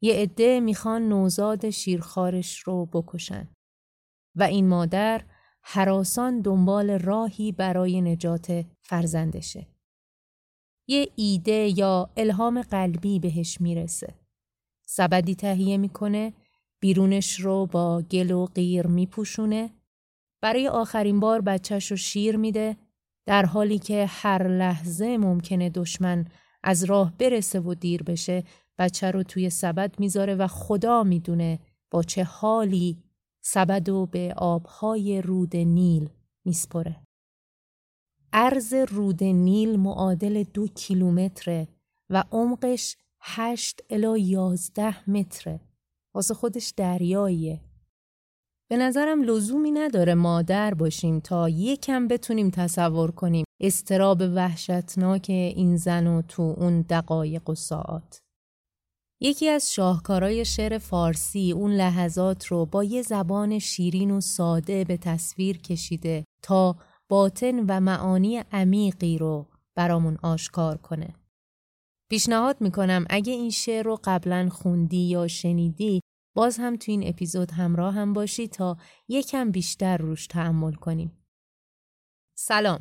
یه عده می‌خوان نوزاد شیرخارش رو بکشن و این مادر حراسان دنبال راهی برای نجات فرزندشه. یه ایده یا الهام قلبی بهش می‌رسه. سبدی تهیه می‌کنه بیرونش رو با گل و غیر میپوشونه برای آخرین بار بچهش رو شیر میده در حالی که هر لحظه ممکنه دشمن از راه برسه و دیر بشه بچه رو توی سبد می‌ذاره و خدا می‌دونه با چه حالی سبد و به آبهای رود نیل میسپره. عرض رود نیل معادل دو کیلومتره و عمقش هشت الا یازده متره. واسه خودش دریاییه. به نظرم لزومی نداره مادر باشیم تا یکم بتونیم تصور کنیم استراب وحشتناک این زن و تو اون دقایق و ساعت. یکی از شاهکارای شعر فارسی اون لحظات رو با یه زبان شیرین و ساده به تصویر کشیده تا باطن و معانی عمیقی رو برامون آشکار کنه. پیشنهاد می‌کنم اگه این شعر رو قبلا خوندی یا شنیدی باز هم تو این اپیزود همراه هم باشی تا یکم بیشتر روش تحمل کنیم. سلام.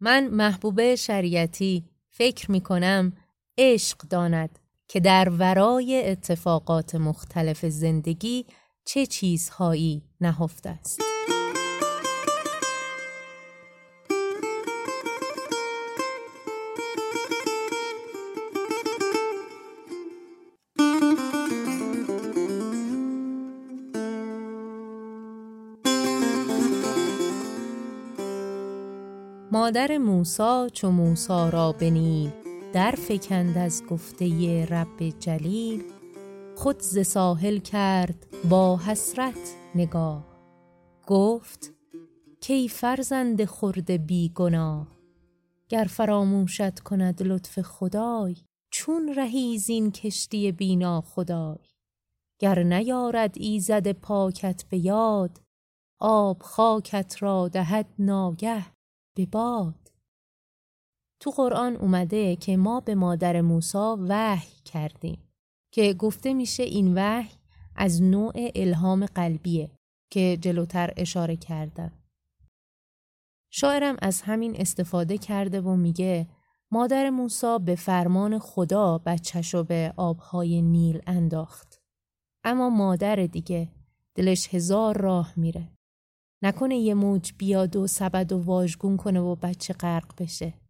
من محبوبه شریعتی فکر می‌کنم عشق داند که در ورای اتفاقات مختلف زندگی چه چیزهایی نهفته است. مادر موسا چو موسا را بنید در فکند از گفته رب جلیل خود ز ساحل کرد با حسرت نگاه. گفت کی فرزند خرد بی گناه؟ گر فراموشت کند لطف خدای چون رهی زین کشتی بینا خدای. گر نیارد ایزد پاکت به یاد آب خاکت را دهد ناگه به باد. تو قرآن اومده که ما به مادر موسا وحی کردیم که گفته میشه این وحی از نوع الهام قلبیه که جلوتر اشاره کردم. شاعرم از همین استفاده کرده و میگه مادر موسا به فرمان خدا بچهشو به آبهای نیل انداخت. اما مادر دیگه دلش هزار راه میره. نکنه یه موج بیاد و سبد و واژگون کنه و بچه غرق بشه.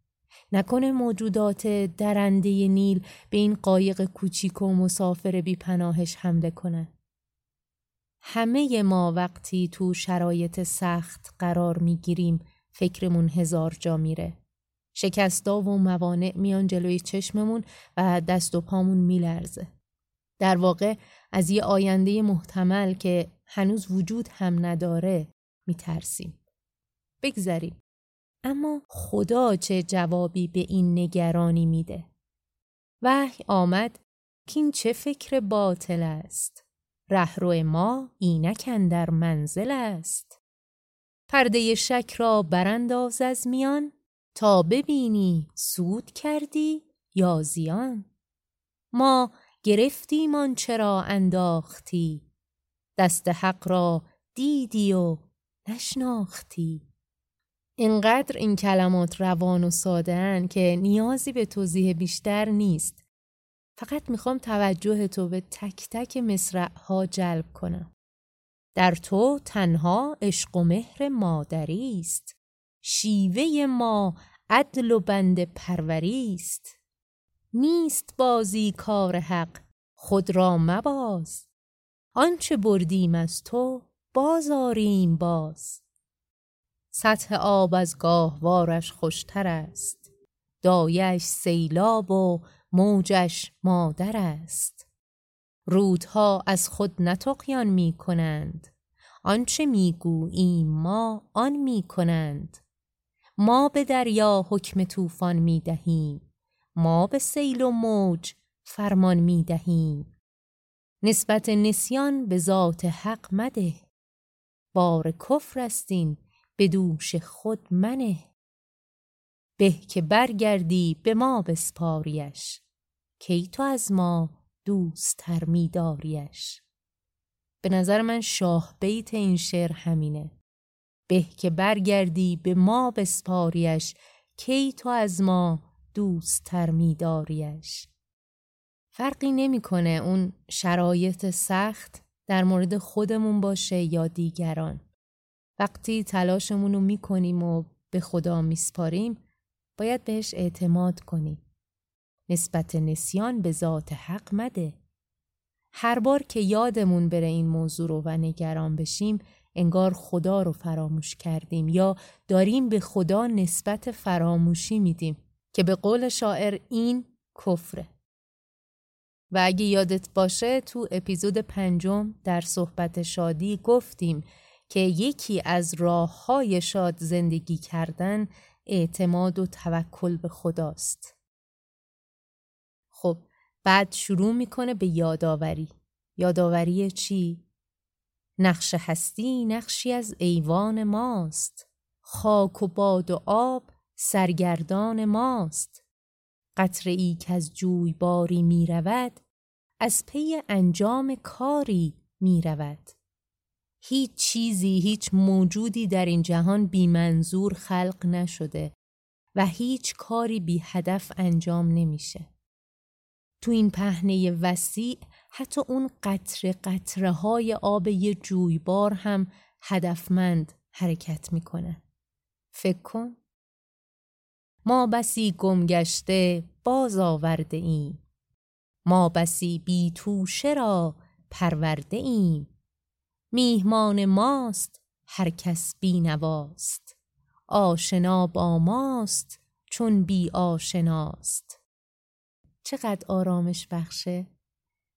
نکنه موجودات درنده نیل به این قایق کوچیک و مسافر بی پناهش حمله کنه. همه ما وقتی تو شرایط سخت قرار می‌گیریم فکرمون هزار جا میره. شکستا و موانع میان جلوی چشممون و دست و پامون میلرزه. در واقع از یه آینده محتمل که هنوز وجود هم نداره میترسیم. بگذریم. اما خدا چه جوابی به این نگرانی میده؟ وحی آمد که این چه فکر باطل است؟ رهرو ما اینک در منزل است. پرده شک را برانداز از میان تا ببینی سود کردی یا زیان. ما گرفتیم چرا انداختی دست حق را دیدی و نشناختی اینقدر این کلمات روان و ساده که نیازی به توضیح بیشتر نیست. فقط می‌خوام توجه تو به تک تک مصرع ها جلب کنم. در تو تنها عشق و مهر مادری است. شیوه ما عدل و بند پروری است. نیست بازی کار حق خود را مباز. آنچه بردیم از تو بازاریم باز. سطح آب از گاهوارش خوشتر است. دایش سیلاب و موجش مادر است. رودها از خود نتقیان می کنند. آنچه می‌گوییم ما آن می کنند. ما به دریا حکم طوفان می دهیم. ما به سیل و موج فرمان می دهیم. نسبت نسیان به ذات حق مده. بار کفر استین به دوش خود منه. به که برگردی به ما بسپاریش کی تو از ما دوستتر میداریش. به نظر من شاه بیت این شعر همینه. به که برگردی به ما بسپاریش کی تو از ما دوستتر میداریش. فرقی نمی‌کنه اون شرایط سخت در مورد خودمون باشه یا دیگران. وقتی تلاشمون رو می‌کنیم و به خدا میسپاریم باید بهش اعتماد کنیم. نسبت نسیان به ذات حق مده. هر بار که یادمون بره این موضوع رو و نگران بشیم انگار خدا رو فراموش کردیم یا داریم به خدا نسبت فراموشی میدیم که به قول شاعر این کفره. و اگه یادت باشه تو اپیزود پنجم در صحبت شادی گفتیم که یکی از راه های شاد زندگی کردن اعتماد و توکل به خداست. خب بعد شروع می‌کنه به یادآوری. یادآوری چی؟ نقش هستی نقشی از ایوان ماست. خاک و باد و آب سرگردان ماست. قطره ای که از جوی باری می رود از پی انجام کاری می رود. هیچ چیزی هیچ موجودی در این جهان بی منظور خلق نشده و هیچ کاری بی هدف انجام نمیشه. تو این پهنه وسیع حتی اون قطره قطره های آب یه جویبار هم هدفمند حرکت می‌کنه. فکر کن. ما بسی گمگشته باز آورده ایم. ما بسی بی توشه را پرورده ایم. میهمان ماست هر کس بی نواست آشنا با ماست چون بی آشناست. چقدر آرامش بخشه.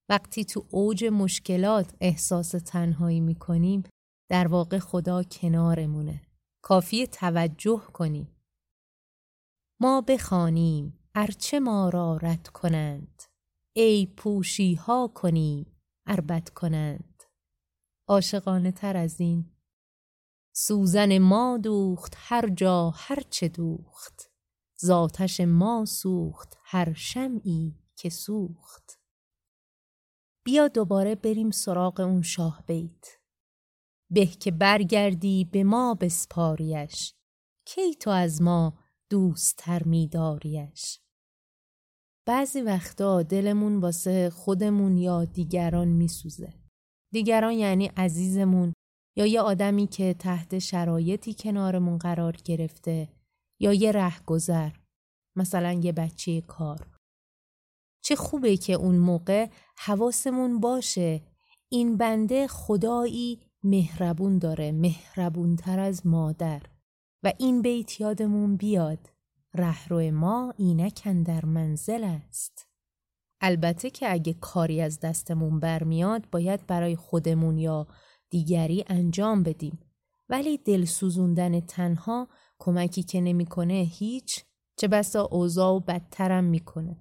وقتی تو اوج مشکلات احساس تنهایی می‌کنیم در واقع خدا کنارمونه. کافی توجه کنیم ما بخوانیم ارچه ما را رد کنند. ای پوشی ها کنیم اربد کنند. عاشقانه تر از این. سوزن ما دوخت هر جا هر چه دوخت. زاتش ما سوخت هر شمعی که سوخت. بیا دوباره بریم سراغ اون شاه بیت. به که برگردی به ما بسپاریش. کی تو از ما دوستتر میداریش؟ بعضی وقتا دلمون واسه خودمون یا دیگران میسوزه. دیگران یعنی عزیزمون یا یه آدمی که تحت شرایطی کنارمون قرار گرفته یا یه رهگذر مثلا یه بچه کار. چه خوبه که اون موقع حواسمون باشه. این بنده خدایی مهربون داره مهربونتر از مادر. و این بیت یادمون بیاد رهرو ما اینکن در منزل است. البته که اگه کاری از دستمون برمیاد باید برای خودمون یا دیگری انجام بدیم. ولی دل سوزوندن تنها کمکی که نمی‌کنه هیچ چه بسا اوضاع و بدترم می‌کنه.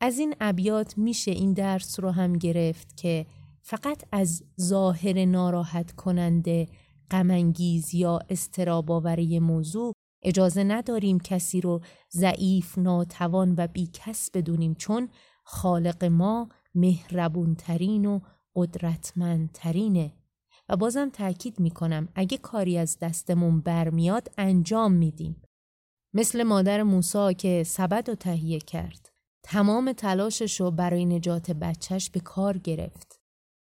از این ابیات میشه این درس رو هم گرفت که فقط از ظاهر ناراحت کننده غمانگیز یا استراباوری موضوع اجازه نداریم کسی رو ضعیف، ناتوان و بیکس بدونیم چون خالق ما مهربونترین و قدرتمندترینه. و بازم تاکید می‌کنم اگه کاری از دستمون برمیاد انجام میدیم. مثل مادر موسا که سبد و تهیه کرد. تمام تلاشش رو برای نجات بچهش به کار گرفت.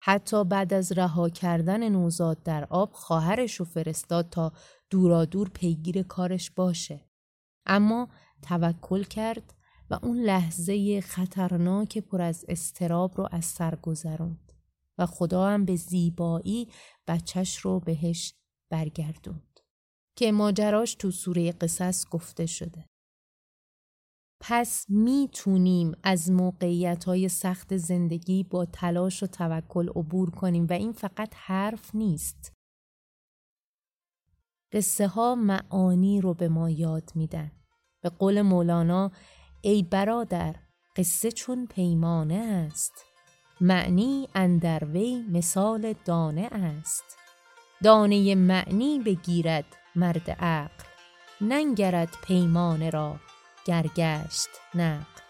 حتی بعد از رها کردن نوزاد در آب خواهرش رو فرستاد تا دورادور پیگیر کارش باشه. اما توکل کرد و اون لحظه خطرناک پر از استراب رو از سر گذروند و خدا هم به زیبایی بچهش رو بهش برگردوند که ماجراش تو سوره قصص گفته شده. پس می‌تونیم از موقعیت های سخت زندگی با تلاش و توکل عبور کنیم و این فقط حرف نیست. قصه ها معانی رو به ما یاد میدن. به قول مولانا ای برادر قصه چون پیمانه است. معنی اندر وی مثال دانه است. دانه معنی بگیرد مرد عقل ننگرد پیمانه را گرگشت نقل.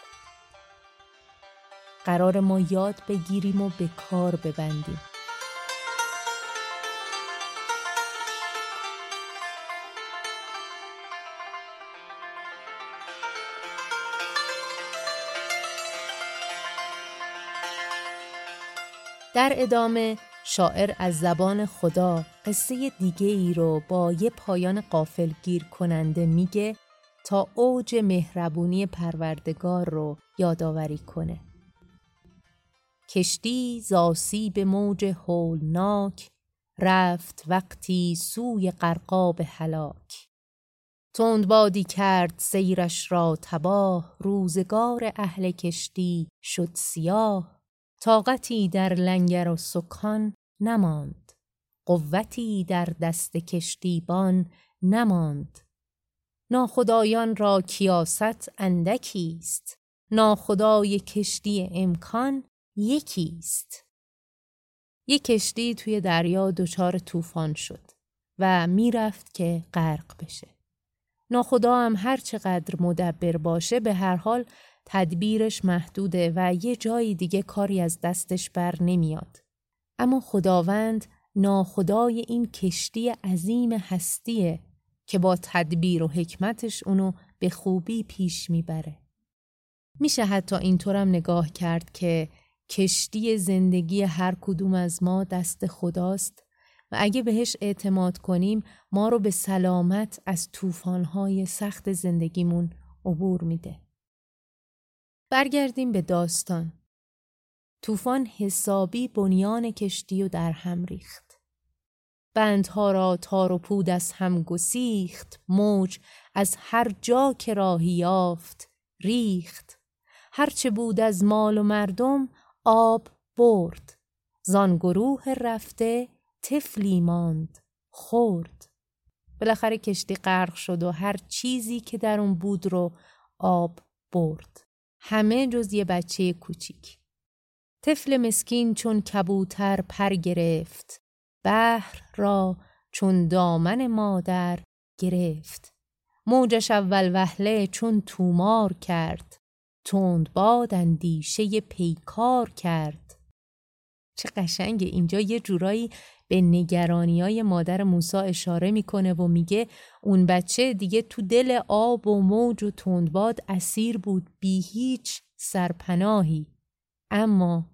قرار ما یاد بگیریم و به کار ببندیم. در ادامه شاعر از زبان خدا قصه دیگه ای رو با یه پایان قافل گیر کننده میگه تا اوج مهربونی پروردگار رو یادآوری کنه. کشتی زاسی به موج هولناک رفت وقتی سوی قرقاب هلاک تند بادی کرد سیرش را تباه روزگار اهل کشتی شد سیاه طاقتی در لنگر و سکان نماند. قوتی در دست کشتیبان نماند. ناخدایان را کیاست اندکی است ناخدای کشتی امکان یکی است یک کشتی توی دریا دچار طوفان شد و می‌رفت که غرق بشه. ناخدا هم هر چقدر مدبر باشه به هر حال تدبیرش محدوده و یه جایی دیگه کاری از دستش بر نمیاد. اما خداوند ناخدای این کشتی عظیم هستیه که با تدبیر و حکمتش اونو به خوبی پیش می‌بره. میشه حتی اینطورم نگاه کرد که کشتی زندگی هر کدوم از ما دست خداست و اگه بهش اعتماد کنیم ما رو به سلامت از طوفان‌های سخت زندگیمون عبور میده. برگردیم به داستان. طوفان حسابی بنیان کشتی و در هم ریخت. بندها را تار و پود از هم گسیخت موج از هر جا که راهی یافت ریخت هرچه بود از مال و مردم آب برد زان گروه رفته تفلی ماند خورد بالاخره کشتی غرق شد و هر چیزی که در اون بود رو آب برد همه جز یه بچه کوچیک. طفل مسکین چون کبوتر پر گرفت. بحر را چون دامن مادر گرفت. موجش اول وهله چون تومار کرد. تند باد اندیشه پیکار کرد. چه قشنگه اینجا یه جورایی به نگرانی های مادر موسا اشاره می‌کنه و میگه اون بچه دیگه تو دل آب و موج و تندباد اسیر بود بی هیچ سرپناهی. اما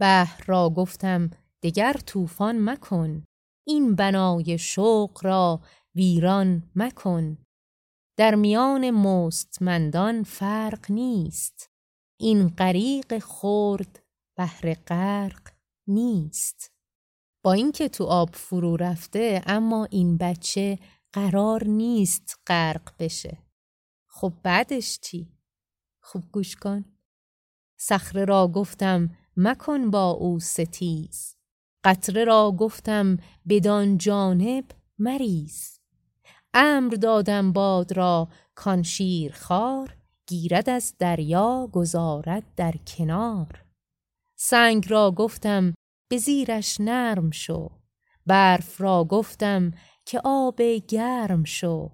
بحر را گفتم دگر طوفان مکن. این بنای شوق را ویران مکن. در میان مستمندان فرق نیست. این غریق خرد بهر غرق نیست. با اینکه تو آب فرو رفته اما این بچه قرار نیست غرق بشه. خب بعدش چی؟ خوب گوش کن. صخره را گفتم مکن با او ستیز. قطره را گفتم بدان جانب مریز. امر دادم باد را کان شیر خار گیرد از دریا گذارد در کنار. سنگ را گفتم به زیرش نرم شو. برف را گفتم که آب گرم شو.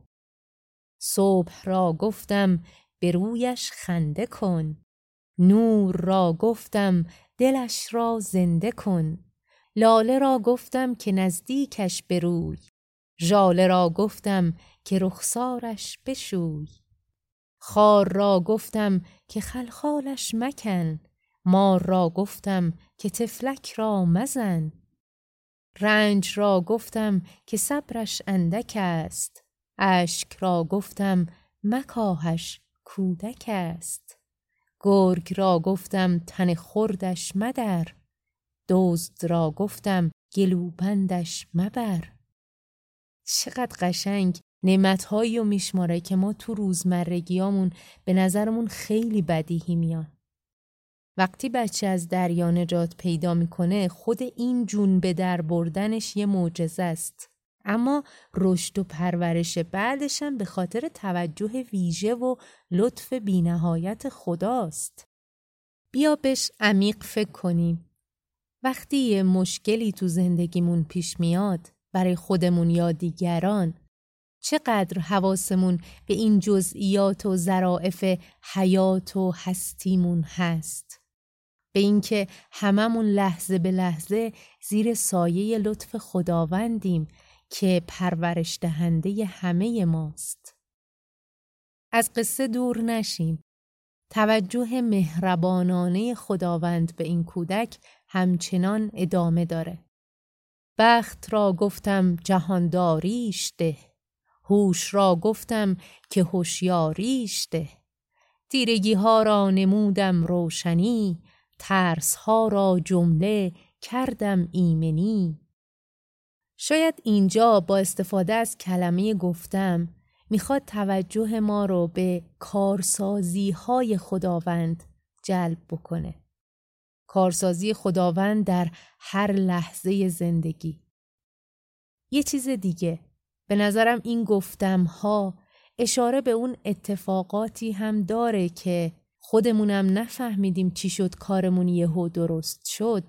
صبح را گفتم به رویش خنده کن. نور را گفتم دلش را زنده کن. لاله را گفتم که نزدیکش بروی. ژاله را گفتم که رخسارش بشوی. خار را گفتم که خلخالش مکن. مار را گفتم که تفلک را مزن. رنج را گفتم که صبرش اندک است. اشک را گفتم مکاهش کودک است. گرگ را گفتم تن خردش مدر. دزد را گفتم گلوبندش مبر. چقدر قشنگ نعمتهایی و میشماره که ما تو روزمرگیامون به نظرمون خیلی بدیهی میان. وقتی بچه از دریا نجات پیدا می‌کنه خود این جون به در بردنش یه معجزه است. اما رشد و پرورش بعدش هم به خاطر توجه ویژه و لطف بینهایت خداست. بیا بهش عمیق فکر کنیم. وقتی یه مشکلی تو زندگیمون پیش میاد برای خودمون یا دیگران چقدر حواسمون به این جزئیات و ظرافت حیات و هستیمون هست؟ به اینکه هممون لحظه به لحظه زیر سایه لطف خداوندیم که پرورش دهنده همه ماست. از قصه دور نشیم. توجه مهربانانه خداوند به این کودک همچنان ادامه داره. بخت را گفتم جهانداریش ده. هوش را گفتم که هوشیاریش ده. تیرگی ها را نمودم روشنی ترس ها را جمله کردم ایمنی شاید اینجا با استفاده از کلمه گفتم می‌خواد توجه ما رو به کارسازی های خداوند جلب بکنه. کارسازی خداوند در هر لحظه زندگی. یه چیز دیگه به نظرم این گفتم ها اشاره به اون اتفاقاتی هم داره که خودمونم نفهمیدیم چی شد کارمون یهو درست شد.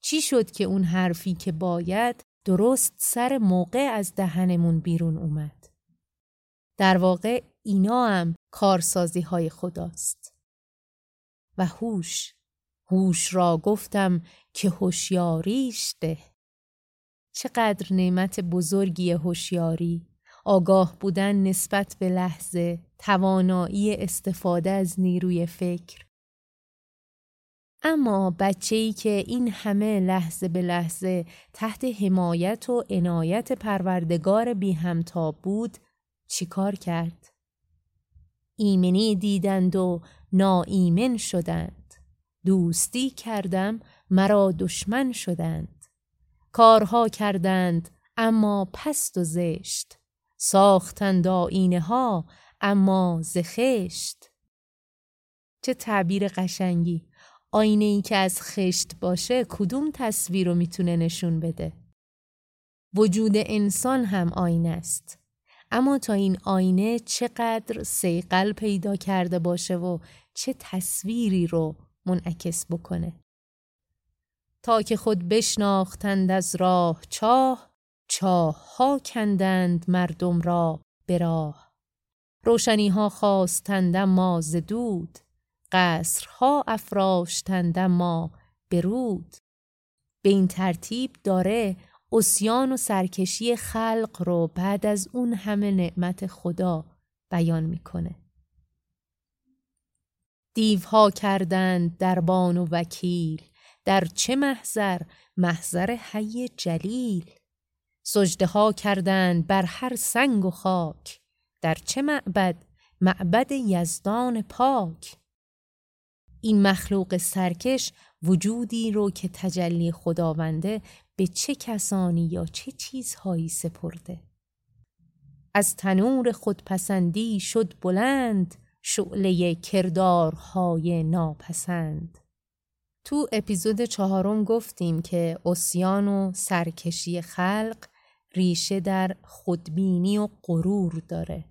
چی شد که اون حرفی که باید درست سر موقع از دهنمون بیرون اومد؟ در واقع اینا هم کارسازی های خداست. و هوش هوش را گفتم که هوشیاریش ده. چقدر نعمت بزرگی هوشیاری! آگاه بودن نسبت به لحظه توانایی استفاده از نیروی فکر. اما بچه ای که این همه لحظه به لحظه تحت حمایت و عنایت پروردگار بی همتا بود چیکار کرد؟ ایمنی دیدند و ناایمن شدند. دوستی کردم مرا دشمن شدند. کارها کردند اما پست و زشت. ساختند آینه ها اما زخشت چه تعبیر قشنگی! آینه ای که از خشت باشه کدوم تصویر رو می‌تونه نشون بده؟ وجود انسان هم آینه است. اما تا این آینه چقدر سیقل پیدا کرده باشه و چه تصویری رو منعکس بکنه؟ تا که خود بشناختند از راه چاه چاه ها کندند مردم را به راه. روشنی ها خواستند اما ز دود قصرها افراشتند اما برود به این ترتیب داره اسیان و سرکشی خلق رو بعد از اون همه نعمت خدا بیان می‌کنه. دیوها کردند دربان و وکیل در چه محضر؟ محضر حی جلیل. سجده ها کردند بر هر سنگ و خاک. در چه معبد؟ معبد یزدان پاک. این مخلوق سرکش وجودی رو که تجلی خداونده به چه کسانی یا چه چیزهایی سپرده. از تنور خودپسندی شد بلند شعله کردارهای ناپسند. تو اپیزود چهارم گفتیم که اسیان و سرکشی خلق ریشه در خودبینی و غرور داره.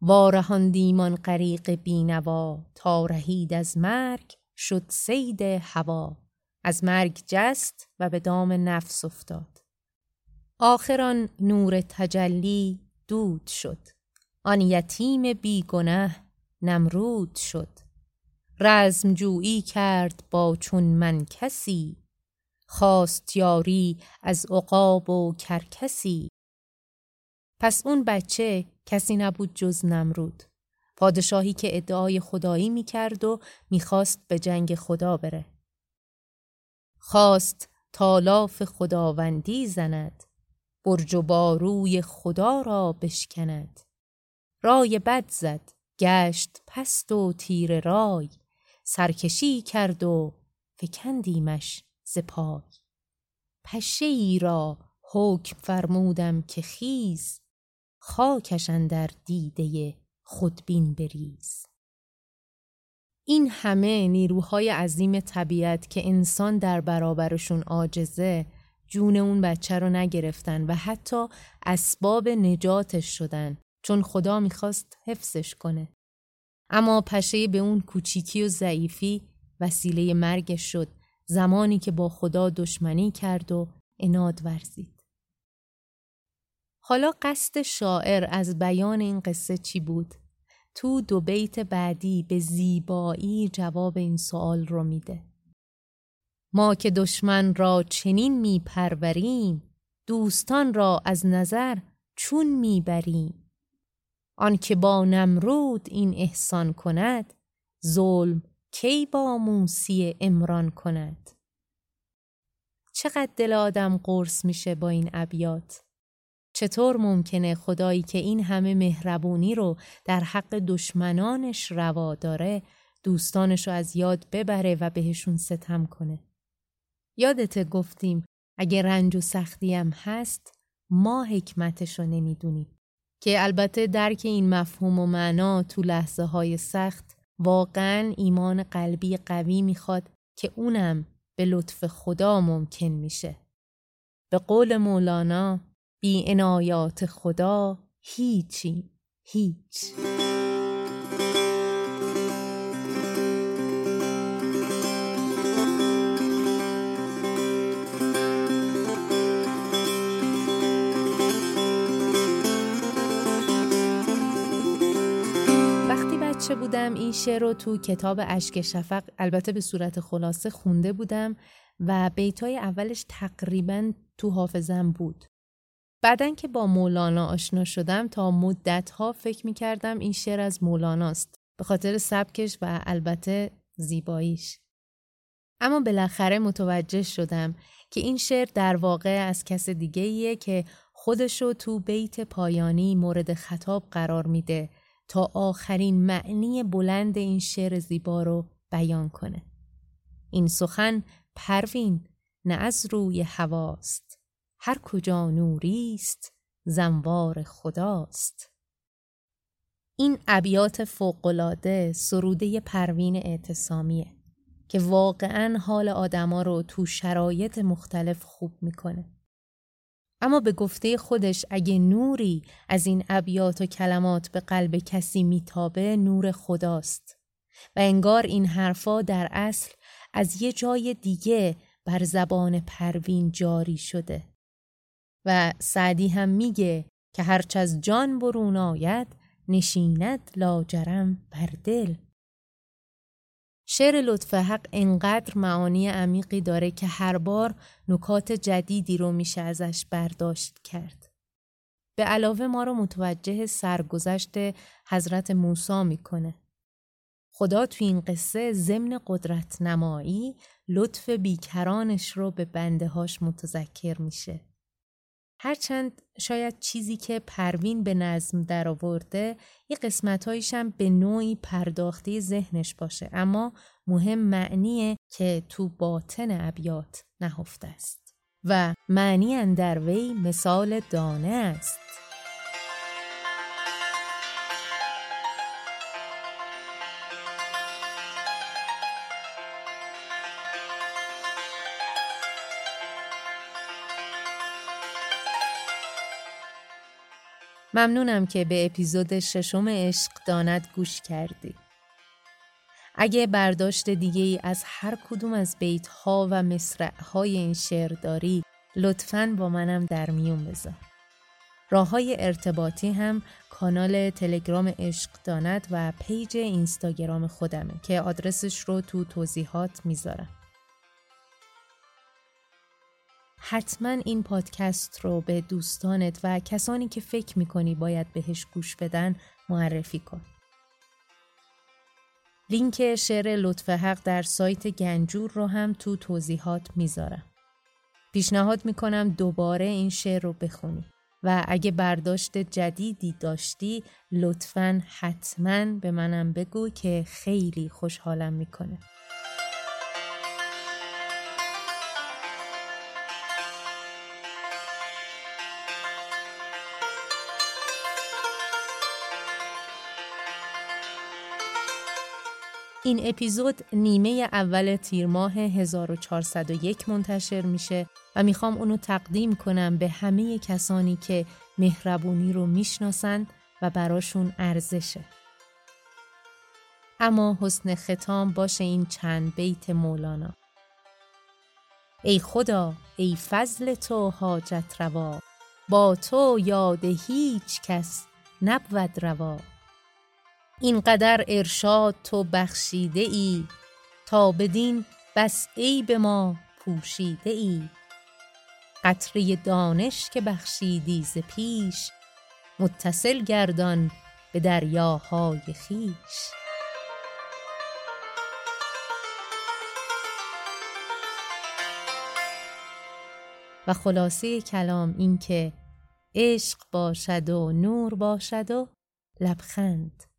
وارهاندیمان غریق بینوا تا رهید از مرگ شد سید هوا. از مرگ جست و به دام نفس افتاد. آخران نور تجلی دود شد. آن یتیم بیگنه نمرود شد. رزم جویی کرد با چون من کسی خواست یاری از عقاب و کرکسی. پس اون بچه کسی نبود جز نمرود. پادشاهی که ادعای خدایی می‌کرد و می‌خواست به جنگ خدا بره. خواست تالاف خداوندی زند. برج و باروی خدا را بشکند. رای بد زد گشت پست و تیر رای. سرکشی کرد و فکندیمش. ز پای پشه ای را حکم فرمودم که خیز خاکش در دیده خودبین بریز. این همه نیروهای عظیم طبیعت که انسان در برابرشون عاجزه جون اون بچه رو نگرفتن و حتی اسباب نجاتش شدن چون خدا می‌خواست حفظش کنه. اما پشه به اون کوچیکی و ضعیفی وسیله مرگش شد. زمانی که با خدا دشمنی کرد و اناد ورزید. حالا قصد شاعر از بیان این قصه چی بود؟ تو دو بیت بعدی به زیبایی جواب این سوال رو میده. ما که دشمن را چنین می پروریم دوستان را از نظر چون می‌بریم آنکه با نمرود این احسان کند ظلم کی با موسی امران کند؟ چقدر دل آدم قرص میشه با این ابیات؟ چطور ممکنه خدایی که این همه مهربونی رو در حق دشمنانش روا داره دوستانش رو از یاد ببره و بهشون ستم کنه؟ یادت گفتیم اگه رنج و سختی هم هست ما حکمتش رو نمی‌دونیم. که البته درک این مفهوم و معنا تو لحظه های سخت واقعا ایمان قلبی قوی می‌خواد که اونم به لطف خدا ممکن میشه. به قول مولانا بی انایات خدا هیچی هیچ. بودم این شعر رو تو کتاب اشک شفق البته به صورت خلاصه خونده بودم و بیتای اولش تقریبا تو حافظم بود. بعدن که با مولانا آشنا شدم تا مدت ها فکر می کردم این شعر از مولاناست به خاطر سبکش و البته زیباییش. اما بالاخره متوجه شدم که این شعر در واقع از کس دیگه ایه که خودشو تو بیت پایانی مورد خطاب قرار میده تا آخرین معنی بلند این شعر زیبا رو بیان کنه. این سخن پروین نه از روی هواست. هر کجا نوریست زنوار خداست. این ابیات فوقالعاده سروده پروین اعتصامیه که واقعا حال آدما رو تو شرایط مختلف خوب می‌کنه. اما به گفته خودش اگه نوری از این ابیات و کلمات به قلب کسی میتابه نور خداست. و انگار این حرفا در اصل از یه جای دیگه بر زبان پروین جاری شده. و سعدی هم میگه که هرچ از جان برون آید نشیند لاجرم بر دل. شعر لطف حق انقدر معانی عمیقی داره که هر بار نکات جدیدی رو میشه ازش برداشت کرد. به علاوه ما رو متوجه سرگذشت حضرت موسی می‌کنه. خدا تو این قصه ضمن قدرت نمایی لطف بیکرانش رو به بنده هاش متذکر میشه. هرچند شاید چیزی که پروین به نظم درآورده یه قسمت هم به نوعی پرداختی ذهنش باشه. اما مهم معنیه که تو باطن ابیات نهفته است. و معنی اندروی مثال دانه است. ممنونم که به اپیزود ششم عشق داند گوش کردی. اگه برداشت دیگه ای از هر کدوم از بیت ها و مصرع های این شعر داری لطفاً با منم در میون بذار. راه های ارتباطی هم کانال تلگرام عشق داند و پیج اینستاگرام خودمه که آدرسش رو تو توضیحات می‌ذارم. حتما این پادکست رو به دوستانت و کسانی که فکر می‌کنی باید بهش گوش بدن معرفی کن. لینک شعر لطف حق در سایت گنجور رو هم تو توضیحات می‌ذارم. پیشنهاد می‌کنم دوباره این شعر رو بخونی و اگه برداشت جدیدی داشتی لطفا حتما به منم بگو که خیلی خوشحالم می‌کنه. این اپیزود نیمه اول تیر ماه 1401 منتشر میشه و می‌خوام اونو تقدیم کنم به همه کسانی که مهربونی رو می‌شناسند و براشون ارزشه. اما حسن ختام باشه این چند بیت مولانا. ای خدا ای فضل تو حاجت روا با تو یاد هیچ کس نبود روا اینقدر ارشاد تو بخشیده ای تا بدین بس عیب ما پوشیده ای قطره دانش که بخشیدی ز پیش متصل گردان به دریاهای خویش و خلاصه کلام این که عشق باشد و نور باشد و لبخند.